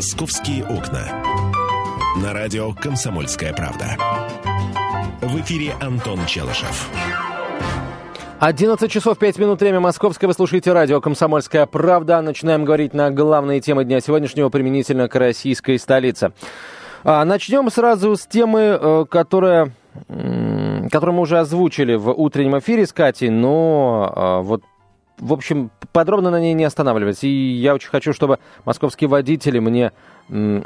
«Московские окна». На радио «Комсомольская правда». В эфире Антон Челышев. 11 часов 5 минут время Московское. Вы слушаете радио «Комсомольская правда». Начинаем говорить на главные темы дня сегодняшнего применительно к российской столице. А, начнем сразу с темы, э, которая которую мы уже озвучили в утреннем эфире с Катей, но а, вот в общем, подробно на ней не останавливаться. И я очень хочу, чтобы московские водители мне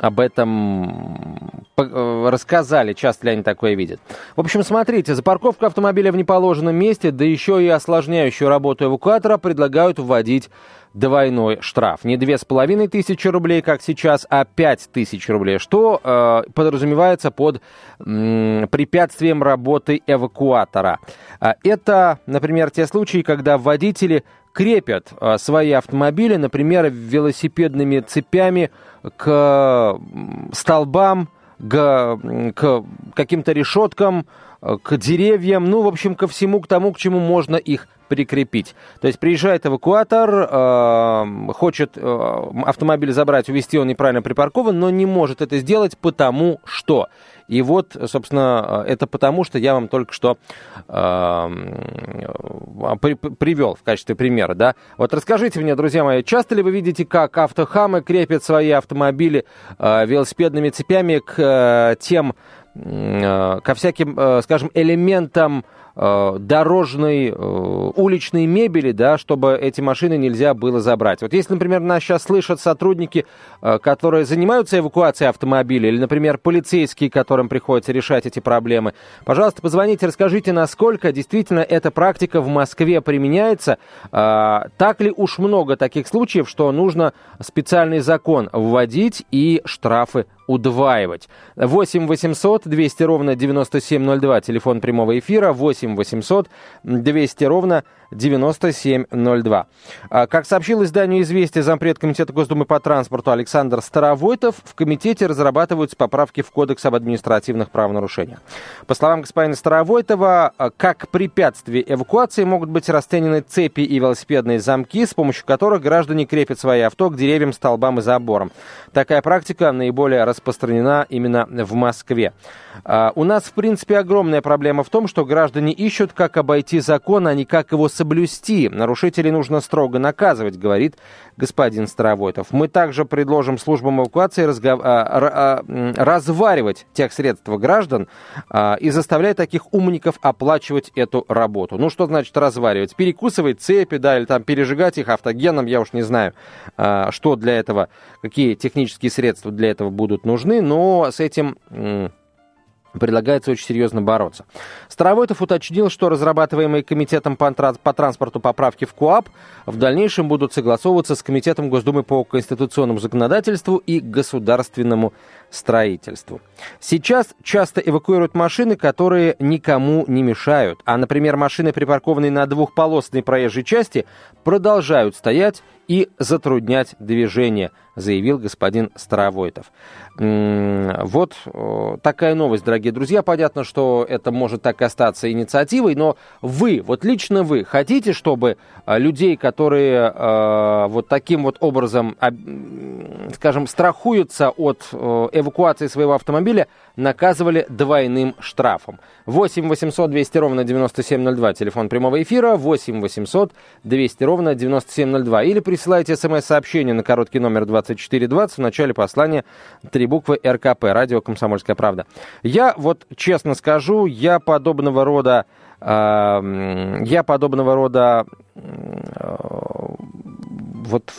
об этом э, рассказали, часто ли они такое видят. В общем, смотрите, за парковку автомобиля в неположенном месте, да еще и осложняющую работу эвакуатора предлагают вводить двойной штраф. Не две с половиной тысячи рублей, как сейчас, а пять тысяч рублей, что э, подразумевается под э, препятствием работы эвакуатора. А это, например, те случаи, когда водители крепят э, свои автомобили, например, велосипедными цепями к столбам, к, каким-то решеткам, к деревьям, ну, в общем, ко всему к тому, к чему можно их прикрепить. То есть приезжает эвакуатор, э, хочет э, автомобиль забрать, увезти, он неправильно припаркован, но не может это сделать, потому что. И вот, собственно, это потому, что я вам только что э, при, привел в качестве примера. Да? Вот расскажите мне, друзья мои, часто ли вы видите, как автохамы крепят свои автомобили э, велосипедными цепями к э, тем, э, ко всяким, э, скажем, элементам Э, дорожной, э, уличной мебели, да, чтобы эти машины нельзя было забрать. Вот если, например, нас сейчас слышат сотрудники, э, которые занимаются эвакуацией автомобиля, или, например, полицейские, которым приходится решать эти проблемы, пожалуйста, позвоните, расскажите, насколько действительно эта практика в Москве применяется. Так ли уж много таких случаев, что нужно специальный закон вводить и штрафы удваивать. 8 800 200 ровно 9702, телефон прямого эфира, 8 800 200 ровно 9702. А, как сообщил изданию «Известия» зампред Комитета Госдумы по транспорту Александр Старовойтов, в комитете разрабатываются поправки в Кодекс об административных правонарушениях. По словам господина Старовойтова, а, как препятствие эвакуации могут быть расценены цепи и велосипедные замки, с помощью которых граждане крепят свои авто к деревьям, столбам и заборам. Такая практика наиболее распространена именно в Москве. А, у нас, в принципе, огромная проблема в том, что граждане ищут, как обойти закон, а не как его соблюсти. Нарушителей нужно строго наказывать, говорит господин Старовойтов. Мы также предложим службам эвакуации разгов... а, а, разваривать тех средства граждан а, и заставлять таких умников оплачивать эту работу. Ну, что значит разваривать? Перекусывать цепи, да, или там пережигать их автогеном, я уж не знаю, что для этого, какие технические средства для этого будут нужны, но с этим предлагается очень серьезно бороться. Старовойтов уточнил, что разрабатываемые комитетом по, транспорту поправки в КОАП в дальнейшем будут согласовываться с Комитетом Госдумы по конституционному законодательству и государственному строительству. Сейчас часто эвакуируют машины, которые никому не мешают, а, например, машины, припаркованные на двухполосной проезжей части, продолжают стоять и затруднять движение, заявил господин Старовойтов. Вот э, такая новость, дорогие друзья. Понятно, что это может так остаться инициативой, но вы, вот лично вы, хотите, чтобы э, людей, которые э, вот таким вот образом, скажем, страхуются от эвакуации своего автомобиля, наказывали двойным штрафом. 8 800 200 ровно 9702, телефон прямого эфира, 8 800 200 ровно 9702. Или присылайте смс-сообщение на короткий номер 2420 в начале послания три буквы РКП, радио «Комсомольская правда». Я вот честно скажу, я подобного рода э, я подобного рода э, вот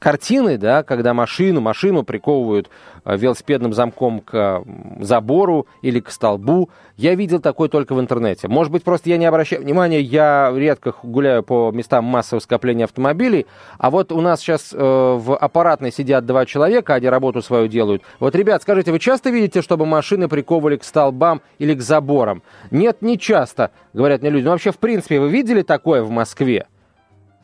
картины, да, когда машину, машину приковывают э, велосипедным замком к забору или к столбу, я видел такое только в интернете. Может быть, просто я не обращаю внимания, я редко гуляю по местам массового скопления автомобилей, а вот у нас сейчас э, в аппаратной сидят два человека, они работу свою делают. Вот, ребят, скажите, вы часто видите, чтобы машины приковывали к столбам или к заборам? Нет, не часто, говорят мне люди. Но вообще, в принципе, вы видели такое в Москве?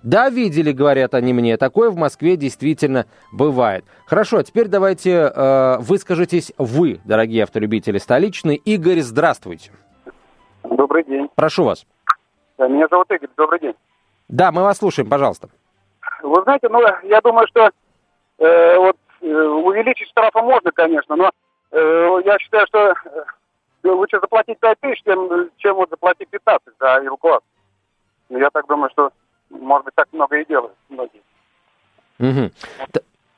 Да, видели, говорят они мне. Такое в Москве действительно бывает. Хорошо, а теперь давайте э, выскажитесь вы, дорогие автолюбители столичные. Игорь, здравствуйте. Добрый день. Прошу вас. Меня зовут Игорь, добрый день. Да, мы вас слушаем, пожалуйста. Вы знаете, ну, я думаю, что э, вот увеличить штрафы можно, конечно, но я считаю, что лучше заплатить 5 тысяч, чем, чем вот заплатить 15 за эвакуацию. Я так думаю, что, может быть, так много и делают многие. Угу.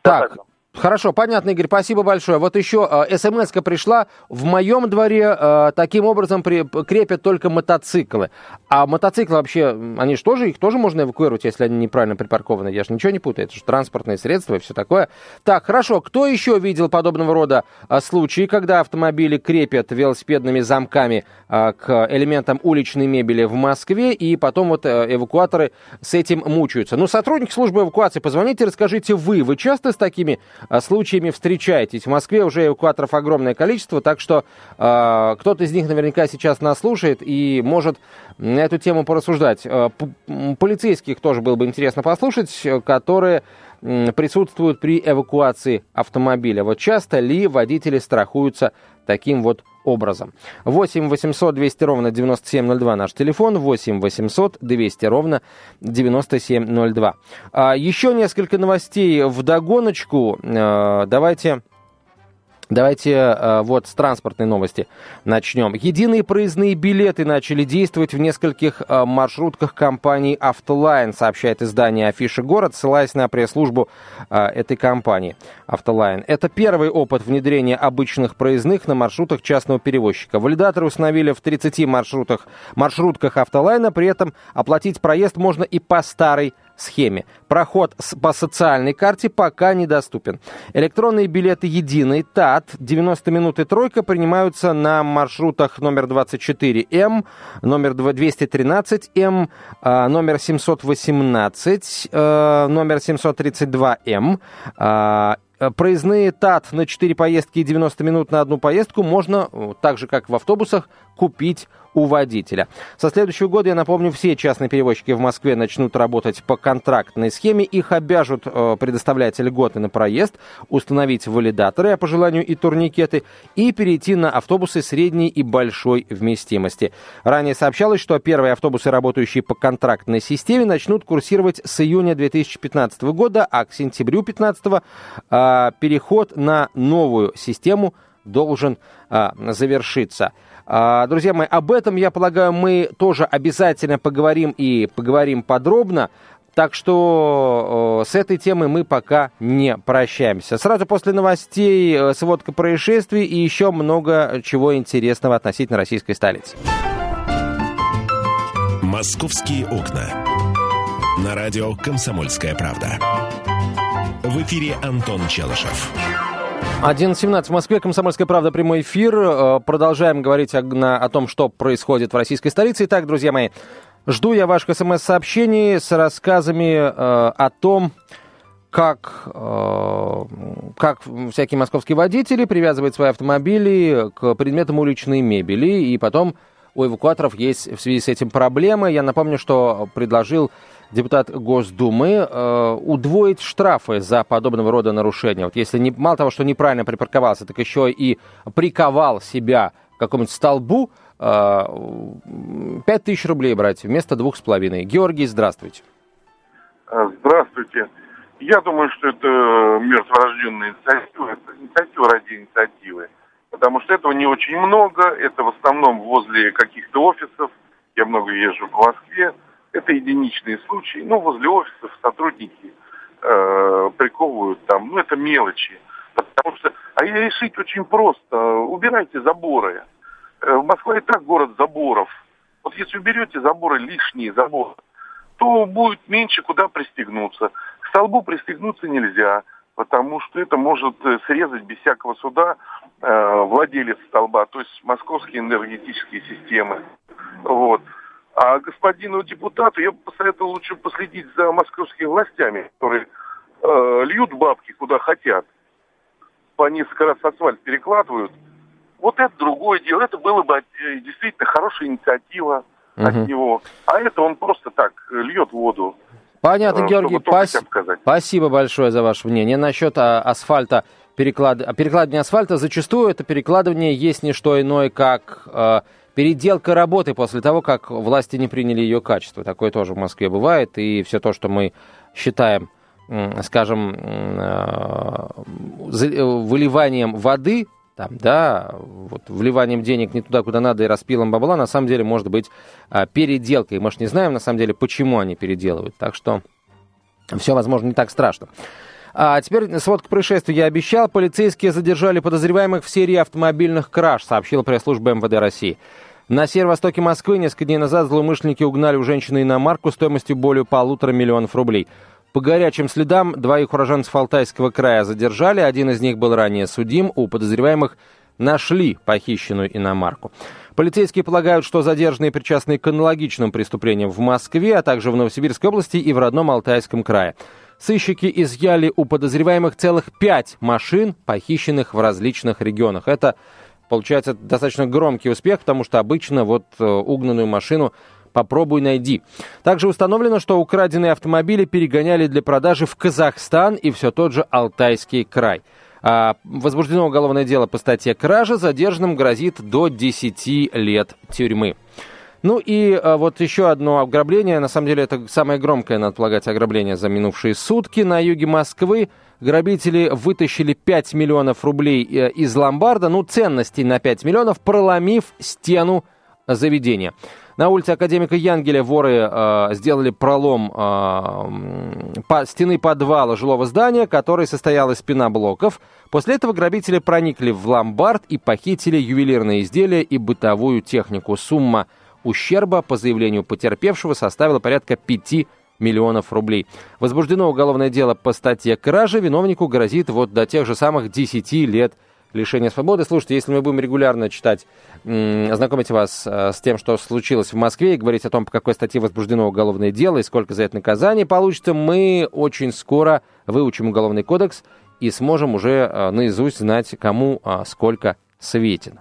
Так, Хорошо, понятно, Игорь, спасибо большое. Вот еще э, смс пришла. В моем дворе э, таким образом при, крепят только мотоциклы. А мотоциклы вообще, они же тоже, их тоже можно эвакуировать, если они неправильно припаркованы. Я же ничего не путаю, это же транспортные средства и все такое. Так, хорошо, кто еще видел подобного рода э, случаи, когда автомобили крепят велосипедными замками э, к элементам уличной мебели в Москве, и потом вот э, эвакуаторы с этим мучаются? Ну, сотрудник службы эвакуации, позвоните, расскажите вы, вы часто с такими а, случаями встречаетесь. В Москве уже эвакуаторов огромное количество, так что э, кто-то из них наверняка сейчас нас слушает и может на эту тему порассуждать. Э, полицейских тоже было бы интересно послушать, которые присутствуют при эвакуации автомобиля. Вот часто ли водители страхуются таким вот образом. 8 800 200 ровно 9702 наш телефон, 8 800 200 ровно 9702. А, еще несколько новостей в догоночку. А, давайте Давайте э, вот с транспортной новости начнем. Единые проездные билеты начали действовать в нескольких э, маршрутках компании «Автолайн», сообщает издание «Афиша город», ссылаясь на пресс-службу э, этой компании «Автолайн». Это первый опыт внедрения обычных проездных на маршрутах частного перевозчика. Валидаторы установили в 30 маршрутах, маршрутках «Автолайна», при этом оплатить проезд можно и по старой схеме. Проход по социальной карте пока недоступен. Электронные билеты единый ТАТ 90 минут и тройка принимаются на маршрутах номер 24М, номер 213М, а, номер 718, э, номер 732М. А, проездные ТАТ на 4 поездки и 90 минут на одну поездку можно, так же как в автобусах, купить у водителя. Со следующего года, я напомню, все частные перевозчики в Москве начнут работать по контрактной схеме. Их обяжут э, предоставлять льготы на проезд, установить валидаторы, а по желанию и турникеты, и перейти на автобусы средней и большой вместимости. Ранее сообщалось, что первые автобусы, работающие по контрактной системе, начнут курсировать с июня 2015 года, а к сентябрю 2015 э, переход на новую систему должен э, завершиться. А, друзья мои, об этом, я полагаю, мы тоже обязательно поговорим и поговорим подробно. Так что с этой темой мы пока не прощаемся. Сразу после новостей э, сводка происшествий и еще много чего интересного относительно российской столицы. «Московские окна». На радио «Комсомольская правда». В эфире Антон Челышев. 11.17 в Москве, Комсомольская правда, прямой эфир. Э, продолжаем говорить о, на, о том, что происходит в российской столице. Итак, друзья мои, жду я ваших смс-сообщений с рассказами э, о том, как, э, как всякие московские водители привязывают свои автомобили к предметам уличной мебели, и потом у эвакуаторов есть в связи с этим проблемы. Я напомню, что предложил депутат Госдумы, э, удвоить штрафы за подобного рода нарушения. Вот если не, мало того, что неправильно припарковался, так еще и приковал себя к какому-нибудь столбу, э, 5 тысяч рублей брать вместо двух с половиной. Георгий, здравствуйте. Э, здравствуйте. Я думаю, что это мертворожденная инициатива, это инициатива ради инициативы. Потому что этого не очень много, это в основном возле каких-то офисов. Я много езжу по Москве, это единичные случаи. Ну, возле офисов сотрудники э, приковывают там, ну, это мелочи. Потому что, а решить очень просто. Убирайте заборы. Э, Москва и так город заборов. Вот если уберете заборы, лишние заборы, то будет меньше куда пристегнуться. К столбу пристегнуться нельзя, потому что это может э, срезать без всякого суда э, владелец столба, то есть московские энергетические системы. Вот. А господину депутату я бы посоветовал лучше последить за московскими властями, которые э, льют бабки куда хотят, по несколько раз асфальт перекладывают. Вот это другое дело. Это было бы э, действительно хорошая инициатива угу. от него. А это он просто так льет воду. Понятно, э, Георгий. Пас... Спасибо большое за ваше мнение. Насчет а, асфальта, переклад... перекладывания асфальта, зачастую это перекладывание есть не что иное, как... Э, переделка работы после того, как власти не приняли ее качество. Такое тоже в Москве бывает. И все то, что мы считаем скажем, выливанием воды там, да, вот вливанием денег не туда, куда надо, и распилом бабла, на самом деле может быть а, переделкой. Мы же не знаем, на самом деле, почему они переделывают. Так что все, возможно, не так страшно. А теперь сводка происшествия. Я обещал, полицейские задержали подозреваемых в серии автомобильных краж, сообщила пресс-служба МВД России. На северо-востоке Москвы несколько дней назад злоумышленники угнали у женщины иномарку стоимостью более полутора миллионов рублей. По горячим следам двоих уроженцев Алтайского края задержали, один из них был ранее судим, у подозреваемых нашли похищенную иномарку. Полицейские полагают, что задержанные причастны к аналогичным преступлениям в Москве, а также в Новосибирской области и в родном Алтайском крае. Сыщики изъяли у подозреваемых целых пять машин, похищенных в различных регионах. Это, получается, достаточно громкий успех, потому что обычно вот э, угнанную машину Попробуй найди. Также установлено, что украденные автомобили перегоняли для продажи в Казахстан и все тот же Алтайский край. А, возбуждено уголовное дело по статье кража, задержанным грозит до 10 лет тюрьмы. Ну и а, вот еще одно ограбление, на самом деле это самое громкое, надо полагать, ограбление за минувшие сутки. На юге Москвы грабители вытащили 5 миллионов рублей э, из ломбарда, ну ценностей на 5 миллионов, проломив стену заведения. На улице Академика Янгеля воры э, сделали пролом э, по, стены подвала жилого здания, который состоял из пеноблоков. После этого грабители проникли в ломбард и похитили ювелирные изделия и бытовую технику. Сумма ущерба, по заявлению потерпевшего, составила порядка 5 миллионов рублей. Возбуждено уголовное дело по статье кражи. Виновнику грозит вот до тех же самых 10 лет лишения свободы. Слушайте, если мы будем регулярно читать, ознакомить вас э, с тем, что случилось в Москве, и говорить о том, по какой статье возбуждено уголовное дело и сколько за это наказание получится, мы очень скоро выучим уголовный кодекс и сможем уже э, наизусть знать, кому а, сколько светит.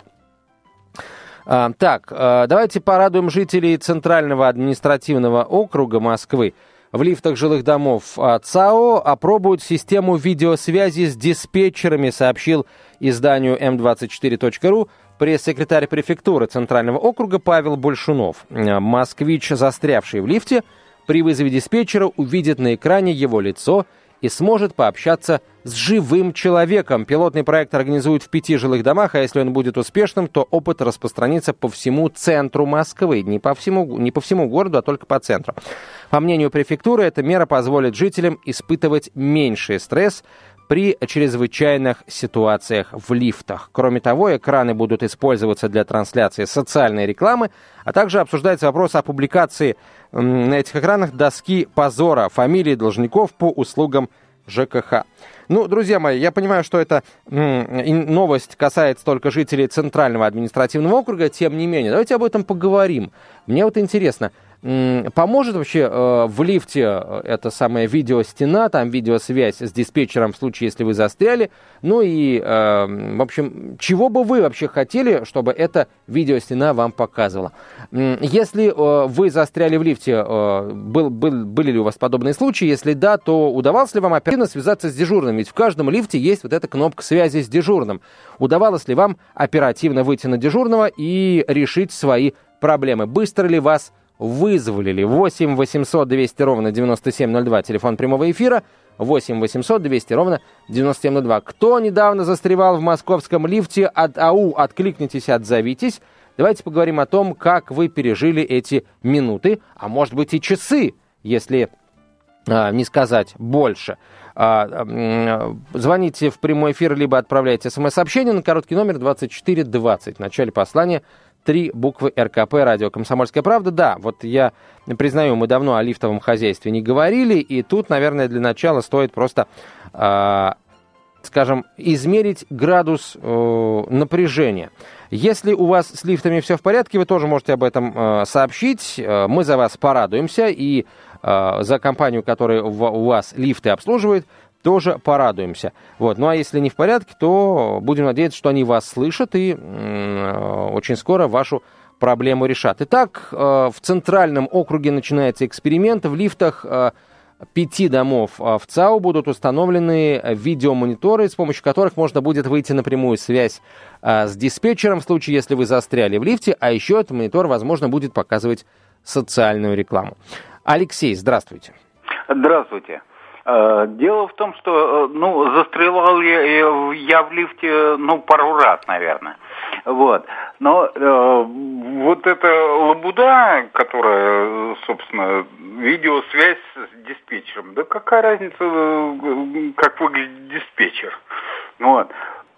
А, так, э, давайте порадуем жителей Центрального административного округа Москвы в лифтах жилых домов а, ЦАО опробуют систему видеосвязи с диспетчерами, сообщил изданию М24.ру пресс-секретарь префектуры Центрального округа Павел Большунов. А, москвич, застрявший в лифте, при вызове диспетчера увидит на экране его лицо и сможет пообщаться с живым человеком. Пилотный проект организуют в пяти жилых домах, а если он будет успешным, то опыт распространится по всему центру Москвы. Не по всему, не по всему городу, а только по центру. По мнению префектуры, эта мера позволит жителям испытывать меньший стресс при чрезвычайных ситуациях в лифтах. Кроме того, экраны будут использоваться для трансляции социальной рекламы, а также обсуждается вопрос о публикации на этих экранах доски позора фамилии должников по услугам ЖКХ. Ну, друзья мои, я понимаю, что эта новость касается только жителей Центрального административного округа, тем не менее, давайте об этом поговорим. Мне вот интересно, Поможет вообще э, в лифте э, эта самая видеостена, там видеосвязь с диспетчером в случае, если вы застряли. Ну и, э, в общем, чего бы вы вообще хотели, чтобы эта видеостена вам показывала? Если вы застряли в лифте, был, был, были ли у вас подобные случаи? Если да, то удавалось ли вам оперативно связаться с дежурным? Ведь в каждом лифте есть вот эта кнопка связи с дежурным. Удавалось ли вам оперативно выйти на дежурного и решить свои проблемы? Быстро ли вас вызволили. 8 800 200 ровно 9702, телефон прямого эфира. 8 800 200 ровно 9702. Кто недавно застревал в московском лифте от АУ, откликнитесь, отзовитесь. Давайте поговорим о том, как вы пережили эти минуты, а может быть и часы, если а, не сказать больше. А, звоните в прямой эфир, либо отправляйте смс-сообщение на короткий номер 2420. В начале послания три буквы РКП, радио «Комсомольская правда». Да, вот я признаю, мы давно о лифтовом хозяйстве не говорили, и тут, наверное, для начала стоит просто, э, скажем, измерить градус э, напряжения. Если у вас с лифтами все в порядке, вы тоже можете об этом э, сообщить. Э, мы за вас порадуемся, и э, за компанию, которая у вас лифты обслуживает, тоже порадуемся. Вот. Ну а если не в порядке, то будем надеяться, что они вас слышат и очень скоро вашу проблему решат. Итак, э, в центральном округе начинается эксперимент. В лифтах э, пяти домов э, в ЦАУ будут установлены видеомониторы, с помощью которых можно будет выйти на прямую связь с диспетчером в случае, если вы застряли в лифте, а еще этот монитор, возможно, будет показывать социальную рекламу. Алексей, здравствуйте. Здравствуйте. Э, дело в том, что, э, ну, застревал я, я в лифте, ну, пару раз, наверное. Вот. Но э, вот эта лабуда, которая, собственно, видеосвязь с диспетчером, да какая разница, э, как выглядит диспетчер? Вот.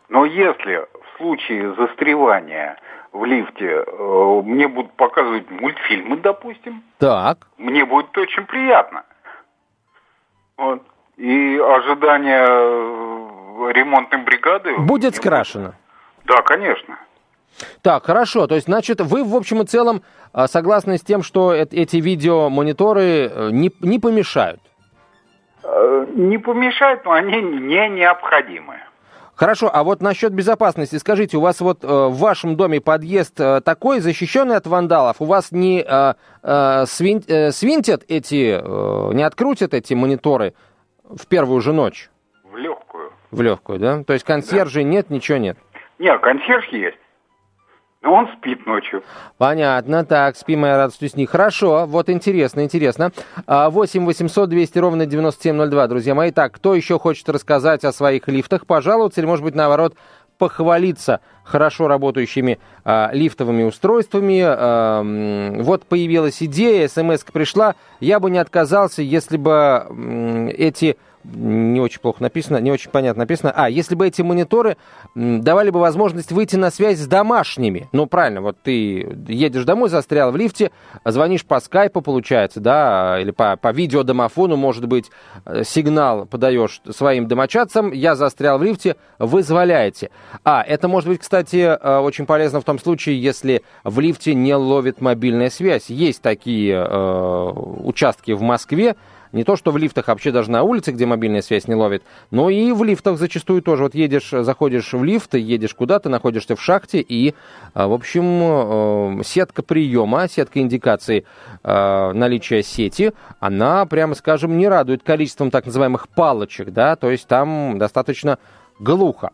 Но если в случае застревания в лифте э, мне будут показывать мультфильмы, допустим, так. мне будет очень приятно. Вот. И ожидание э, ремонтной бригады... Будет скрашено. Да, конечно. Так, хорошо. То есть, значит, вы, в общем и целом, а, согласны с тем, что эти видеомониторы э, не, не помешают? Э, не помешают, но они не необходимы. Хорошо, а вот насчет безопасности, скажите, у вас вот э, в вашем доме подъезд э, такой, защищенный от вандалов? У вас не э, э, свин, э, свинтят эти, э, не открутят эти мониторы в первую же ночь? В легкую. В легкую, да? То есть консьержей да. нет, ничего нет? Нет, консьерж есть. Он спит ночью. Понятно. Так, спи, моя радость с них. Хорошо. Вот интересно, интересно. 8 800 200 ровно 9702, друзья мои. Так, кто еще хочет рассказать о своих лифтах, пожалуйста, или, может быть, наоборот, похвалиться хорошо работающими а, лифтовыми устройствами. А, вот появилась идея, смс пришла. Я бы не отказался, если бы эти не очень плохо написано, не очень понятно написано. А, если бы эти мониторы давали бы возможность выйти на связь с домашними. Ну, правильно, вот ты едешь домой, застрял в лифте, звонишь по скайпу, получается, да, или по, по видеодомофону, может быть, э, сигнал подаешь своим домочадцам, я застрял в лифте, вызволяете. А, это может быть, кстати, э, очень полезно в том случае, если в лифте не ловит мобильная связь. Есть такие э, участки в Москве, не то, что в лифтах, вообще даже на улице, где мобильная связь не ловит, но и в лифтах зачастую тоже. Вот едешь, заходишь в лифт, едешь куда-то, находишься в шахте, и, а, в общем, э, сетка приема, сетка индикации э, наличия сети, она, прямо скажем, не радует количеством так называемых палочек, да, то есть там достаточно глухо.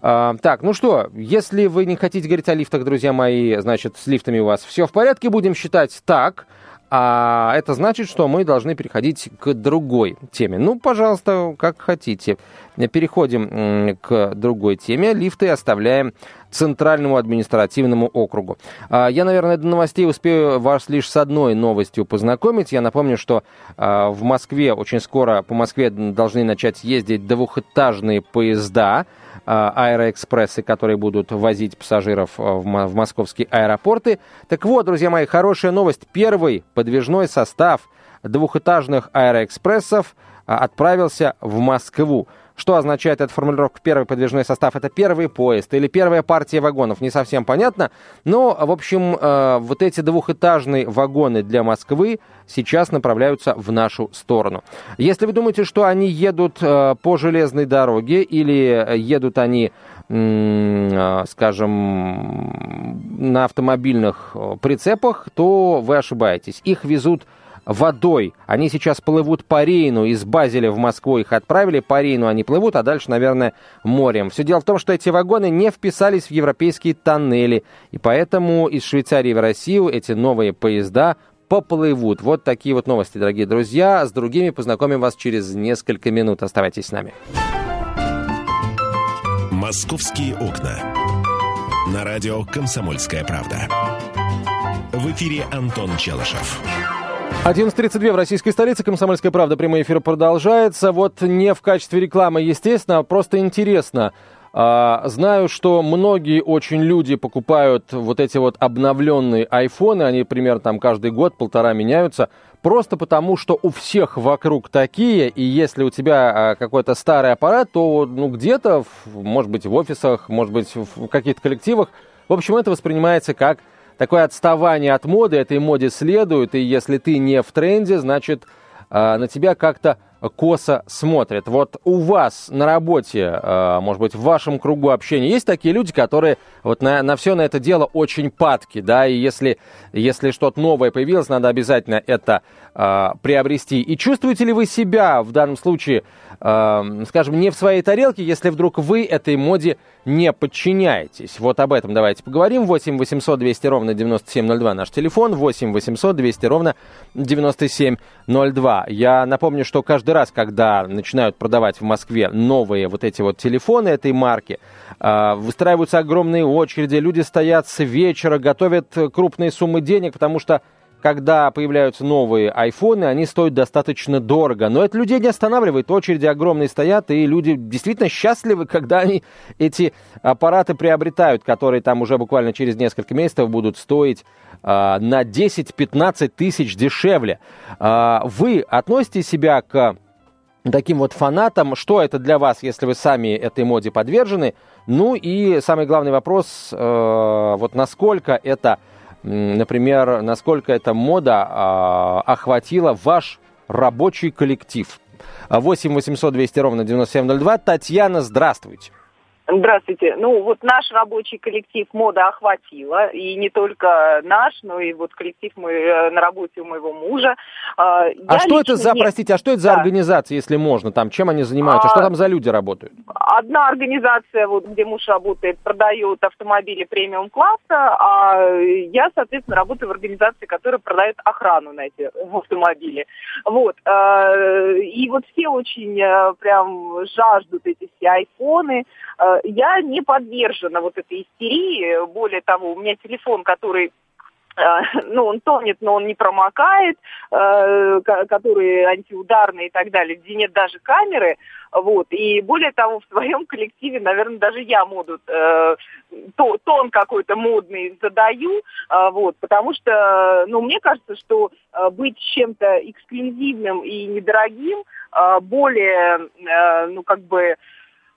А, так, ну что, если вы не хотите говорить о лифтах, друзья мои, значит, с лифтами у вас все в порядке, будем считать так. А это значит, что мы должны переходить к другой теме. Ну, пожалуйста, как хотите. Переходим к другой теме. Лифты оставляем Центральному административному округу. А, я, наверное, до новостей успею вас лишь с одной новостью познакомить. Я напомню, что а, в Москве очень скоро по Москве должны начать ездить двухэтажные поезда а, аэроэкспрессы, которые будут возить пассажиров в московские аэропорты. Так вот, друзья мои, хорошая новость. Первый подвижной состав двухэтажных аэроэкспрессов отправился в Москву. Что означает эта формулировка «первый подвижной состав»? Это первый поезд или первая партия вагонов, не совсем понятно. Но, в общем, э, вот эти двухэтажные вагоны для Москвы сейчас направляются в нашу сторону. Если вы думаете, что они едут э, по железной дороге или едут они, э, скажем, на автомобильных прицепах, то вы ошибаетесь. Их везут водой. Они сейчас плывут по Рейну, из Базеля в Москву их отправили, по Рейну они плывут, а дальше, наверное, морем. Все дело в том, что эти вагоны не вписались в европейские тоннели, и поэтому из Швейцарии в Россию эти новые поезда поплывут. Вот такие вот новости, дорогие друзья. С другими познакомим вас через несколько минут. Оставайтесь с нами. «Московские окна». На радио «Комсомольская правда». В эфире Антон Челышев. 11.32 в российской столице. Комсомольская правда. Прямой эфир продолжается. Вот не в качестве рекламы, естественно, а просто интересно. А, знаю, что многие очень люди покупают вот эти вот обновленные айфоны. Они примерно там каждый год, полтора меняются. Просто потому, что у всех вокруг такие, и если у тебя а, какой-то старый аппарат, то ну где-то, может быть, в офисах, может быть, в каких-то коллективах, в общем, это воспринимается как такое отставание от моды, этой моде следует, и если ты не в тренде, значит, э, на тебя как-то косо смотрят. Вот у вас на работе, э, может быть, в вашем кругу общения есть такие люди, которые вот на, на все на это дело очень падки, да, и если, если что-то новое появилось, надо обязательно это э, приобрести. И чувствуете ли вы себя в данном случае, э, скажем, не в своей тарелке, если вдруг вы этой моде не подчиняетесь? Вот об этом давайте поговорим. 8 800 200 ровно 9702 наш телефон, 8 800 200 ровно 9702. Я напомню, что каждый каждый раз, когда начинают продавать в Москве новые вот эти вот телефоны этой марки, э, выстраиваются огромные очереди, люди стоят с вечера, готовят крупные суммы денег, потому что когда появляются новые айфоны, они стоят достаточно дорого. Но это людей не останавливает, очереди огромные стоят, и люди действительно счастливы, когда они эти аппараты приобретают, которые там уже буквально через несколько месяцев будут стоить э, на 10-15 тысяч дешевле. Э, вы относите себя к таким вот фанатам? Что это для вас, если вы сами этой моде подвержены? Ну и самый главный вопрос, э, вот насколько это например, насколько эта мода а, охватила ваш рабочий коллектив. 8 800 200 ровно 9702. Татьяна, здравствуйте. Здравствуйте. Ну, вот наш рабочий коллектив мода охватила, и не только наш, но и вот коллектив мы э, на работе у моего мужа. А, а что это за, не... простите, а что это за да. организация, если можно, там, чем они занимаются, а, что там за люди работают? Одна организация, вот, где муж работает, продает автомобили премиум-класса, а я, соответственно, работаю в организации, которая продает охрану на эти автомобили. Вот. Э, и вот все очень э, прям жаждут эти все айфоны, я не подвержена вот этой истерии. Более того, у меня телефон, который э, ну, он тонет, но он не промокает, э, который антиударный и так далее, где нет даже камеры, вот, и более того, в своем коллективе, наверное, даже я моду, э, то, тон какой-то модный задаю, вот, потому что, ну, мне кажется, что быть чем-то эксклюзивным и недорогим более, ну, как бы,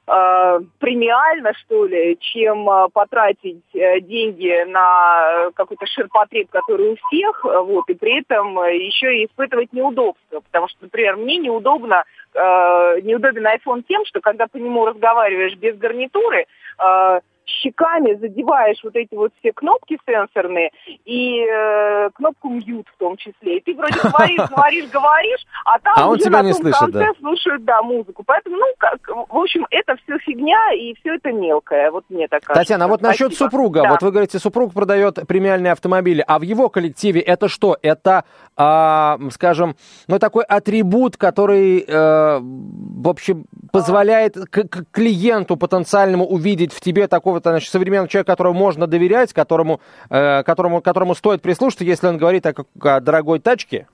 премиально, что ли, чем э, потратить э, деньги на какой-то ширпотреб, который у всех, вот, и при этом еще и испытывать неудобства. Потому что, например, мне неудобно, э, неудобен iPhone тем, что когда по нему разговариваешь без гарнитуры, э, щеками задеваешь вот эти вот все кнопки сенсорные и э, кнопку мьют в том числе. И ты вроде говоришь, говоришь, говоришь, а там а уже тебя не слышит, конце да. слушают, да, музыку. Поэтому, ну, как, в общем, это все фигня и все это мелкое. Вот мне так кажется. Татьяна, а вот насчет Спасибо. супруга. Да. Вот вы говорите, супруг продает премиальные автомобили, а в его коллективе это что? Это, а, скажем, ну, такой атрибут, который, э, в общем, позволяет клиенту потенциальному увидеть в тебе такого-то, значит, современного человека, которому можно доверять, которому, э, которому, которому стоит прислушаться, если он говорит о, о дорогой тачке?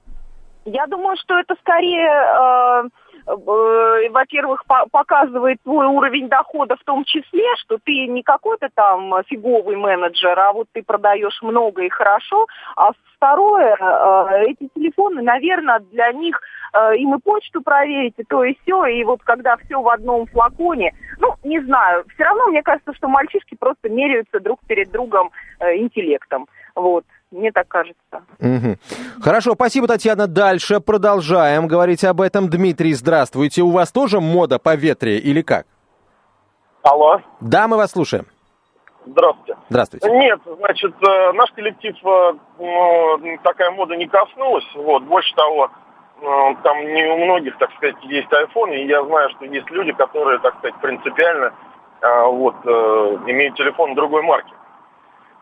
Я думаю, что это скорее, э, во-первых, по показывает твой уровень дохода в том числе, что ты не какой-то там фиговый менеджер, а вот ты продаешь много и хорошо. А второе, э, эти телефоны, наверное, для них э, им и почту проверить, и то, и все, и вот когда все в одном флаконе, ну, не знаю, все равно мне кажется, что мальчишки просто меряются друг перед другом э, интеллектом, вот. Мне так кажется. Угу. Хорошо, спасибо, Татьяна. Дальше продолжаем говорить об этом. Дмитрий, здравствуйте. У вас тоже мода по ветре или как? Алло. Да, мы вас слушаем. Здравствуйте. Здравствуйте. Нет, значит, э, наш коллектив э, ну, такая мода не коснулась. Вот, больше того, э, там не у многих, так сказать, есть iPhone, и я знаю, что есть люди, которые, так сказать, принципиально вот, имеют телефон другой марки.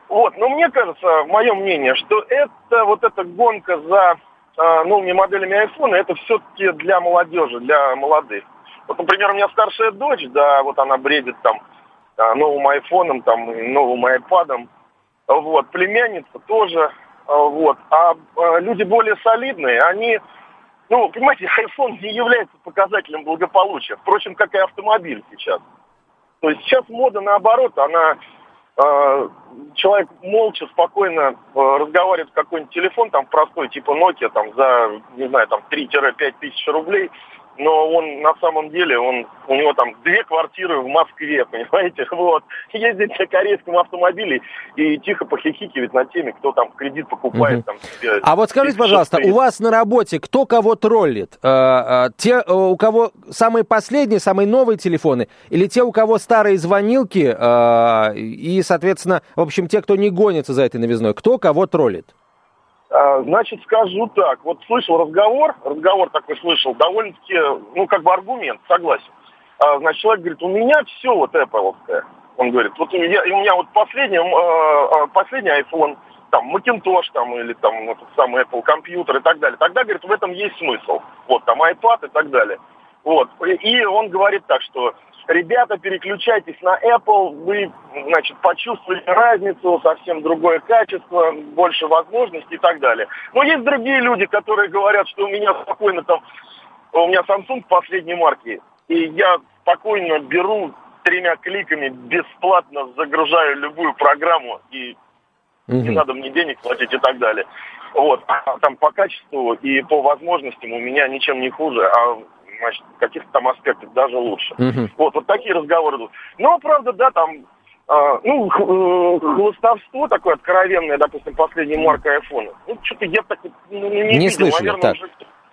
Вот, но мне кажется, мое мнение, что это вот эта гонка за э, новыми моделями айфона, это все-таки для молодежи, для молодых. Вот, например, у меня старшая дочь, да, вот она бредит там э, новым айфоном, там, новым айпадом. Вот, племянница тоже, э, вот. А люди более солидные, они, ну, понимаете, iPhone не является показателем благополучия, впрочем, как и автомобиль сейчас. То есть сейчас мода наоборот, она человек молча, спокойно разговаривает в какой-нибудь телефон, там простой, типа Nokia, там за, не знаю, там 3-5 тысяч рублей, но он на самом деле, он, у него там две квартиры в Москве, понимаете, вот, ездит на корейском автомобиле и тихо похихикивает над теми, кто там кредит покупает. Угу. Там, себе, а вот скажите, пожалуйста, у вас на работе кто кого троллит? Э, э, те, э, у кого самые последние, самые новые телефоны, или те, у кого старые звонилки, и, соответственно, в общем, те, кто не гонится за этой новизной, кто кого троллит? А, значит, скажу так. Вот слышал разговор, разговор такой слышал, довольно-таки, ну, как бы аргумент, согласен. А, значит, человек говорит, у меня все вот Apple. Он говорит, вот у меня, у меня вот последний, а, последний iPhone, там Macintosh там, или там этот самый Apple компьютер и так далее. Тогда, говорит, в этом есть смысл. Вот, там iPad и так далее. Вот. И он говорит так, что ребята, переключайтесь на Apple, вы, значит, почувствуете разницу, совсем другое качество, больше возможностей и так далее. Но есть другие люди, которые говорят, что у меня спокойно там, у меня Samsung последней марки, и я спокойно беру тремя кликами, бесплатно загружаю любую программу, и угу. не надо мне денег платить и так далее. Вот, а там по качеству и по возможностям у меня ничем не хуже, а значит, в каких-то там аспектах даже лучше. Угу. Вот, вот такие разговоры идут. Но, правда, да, там, э, ну, э, хвостовство такое откровенное, допустим, последний марка айфона. Ну, что-то я так ну, не, не видел. Слышали, Наверное, так. уже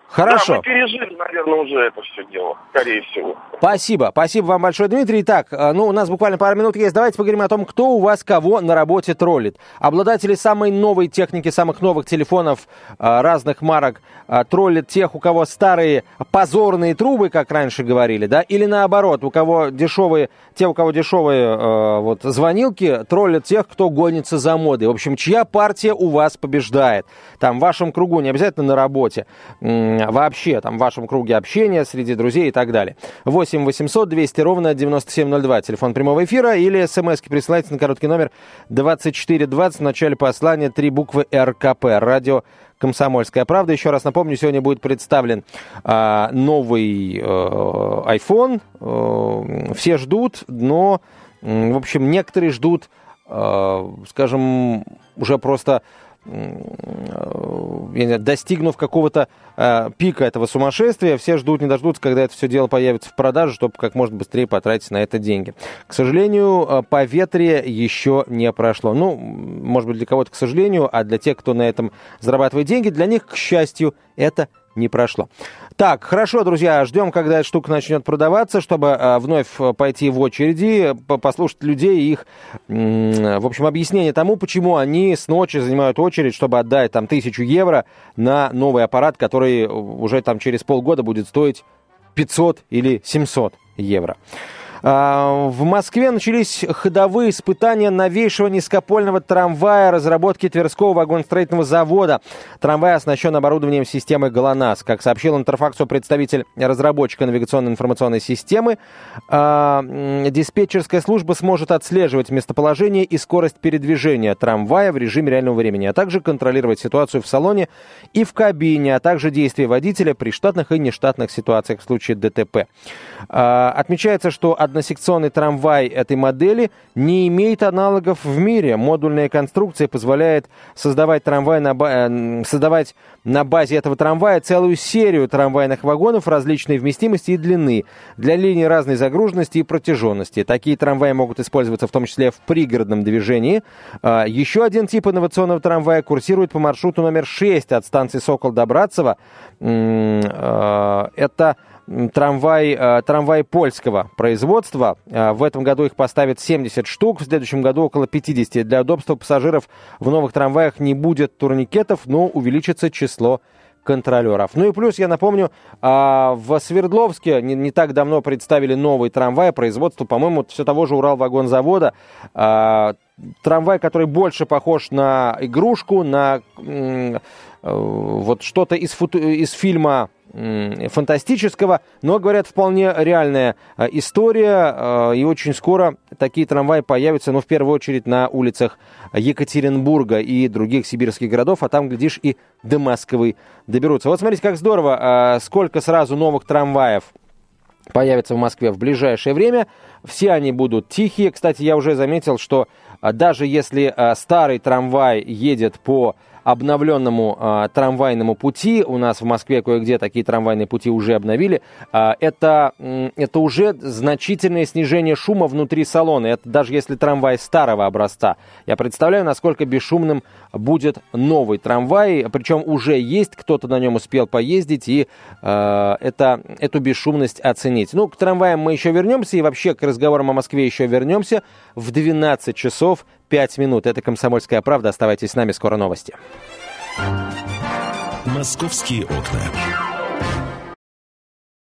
Хорошо. Да, мы пережили, наверное, уже это все дело, скорее всего. Спасибо. Спасибо вам большое, Дмитрий. Так, э, ну, у нас буквально пару минут есть. Давайте поговорим о том, кто у вас кого на работе троллит. Обладатели самой новой техники, самых новых телефонов э, разных марок э, троллят тех, у кого старые позорные трубы, как раньше говорили, да? Или наоборот, у кого дешевые, те, у кого дешевые вот звонилки, троллят тех, кто гонится за модой. В общем, чья партия у вас побеждает? Там, в вашем кругу, не обязательно на работе вообще там в вашем круге общения, среди друзей и так далее. 8 800 200 ровно 9702, телефон прямого эфира, или смс-ки присылайте на короткий номер 2420, в начале послания три буквы РКП, радио «Комсомольская правда». Еще раз напомню, сегодня будет представлен а, новый э, iPhone. Э, все ждут, но, в общем, некоторые ждут, э, скажем, уже просто достигнув какого-то э, пика этого сумасшествия, все ждут, не дождутся, когда это все дело появится в продаже, чтобы как можно быстрее потратить на это деньги. К сожалению, э, поветрие еще не прошло. Ну, может быть, для кого-то, к сожалению, а для тех, кто на этом зарабатывает деньги, для них, к счастью, это не прошло. Так, хорошо, друзья, ждем, когда эта штука начнет продаваться, чтобы э, вновь пойти в очереди, послушать людей и их, э, в общем, объяснение тому, почему они с ночи занимают очередь, чтобы отдать там тысячу евро на новый аппарат, который уже там через полгода будет стоить 500 или 700 евро. А, в Москве начались ходовые испытания новейшего низкопольного трамвая разработки Тверского вагоностроительного завода. Трамвай оснащен оборудованием системы ГЛОНАСС. Как сообщил Интерфаксу представитель разработчика навигационной информационной системы, а, диспетчерская служба сможет отслеживать местоположение и скорость передвижения трамвая в режиме реального времени, а также контролировать ситуацию в салоне и в кабине, а также действия водителя при штатных и нештатных ситуациях в случае ДТП. А, отмечается, что односекционный трамвай этой модели не имеет аналогов в мире. Модульная конструкция позволяет создавать, трамвай на, э, создавать на базе этого трамвая целую серию трамвайных вагонов различной вместимости и длины для линий разной загруженности и протяженности. Такие трамваи могут использоваться в том числе в пригородном движении. А, еще один тип инновационного трамвая курсирует по маршруту номер 6 от станции Сокол-Добратцево. А, это трамвай, э, трамвай польского производства. Э, в этом году их поставят 70 штук, в следующем году около 50. Для удобства пассажиров в новых трамваях не будет турникетов, но увеличится число контролеров. Ну и плюс, я напомню, а, в Свердловске не, не так давно представили новый трамвай производства, по-моему, все того же Уралвагонзавода. А, трамвай, который больше похож на игрушку, на вот что-то из, фото, из фильма фантастического, но, говорят, вполне реальная э, история, э, и очень скоро такие трамваи появятся, но ну, в первую очередь на улицах Екатеринбурга и других сибирских городов, а там, глядишь, и до Москвы доберутся. Вот смотрите, как здорово, э, сколько сразу новых трамваев появится в Москве в ближайшее время. Все они будут тихие. Кстати, я уже заметил, что даже если старый трамвай едет по обновленному э, трамвайному пути. У нас в Москве кое-где такие трамвайные пути уже обновили. Э, это, это уже значительное снижение шума внутри салона. Это даже если трамвай старого образца. Я представляю, насколько бесшумным будет новый трамвай. Причем уже есть, кто-то на нем успел поездить и э, это, эту бесшумность оценить. Ну, к трамваям мы еще вернемся и вообще к разговорам о Москве еще вернемся в 12 часов 5 минут. Это «Комсомольская правда». Оставайтесь с нами, скоро новости. «Московские окна».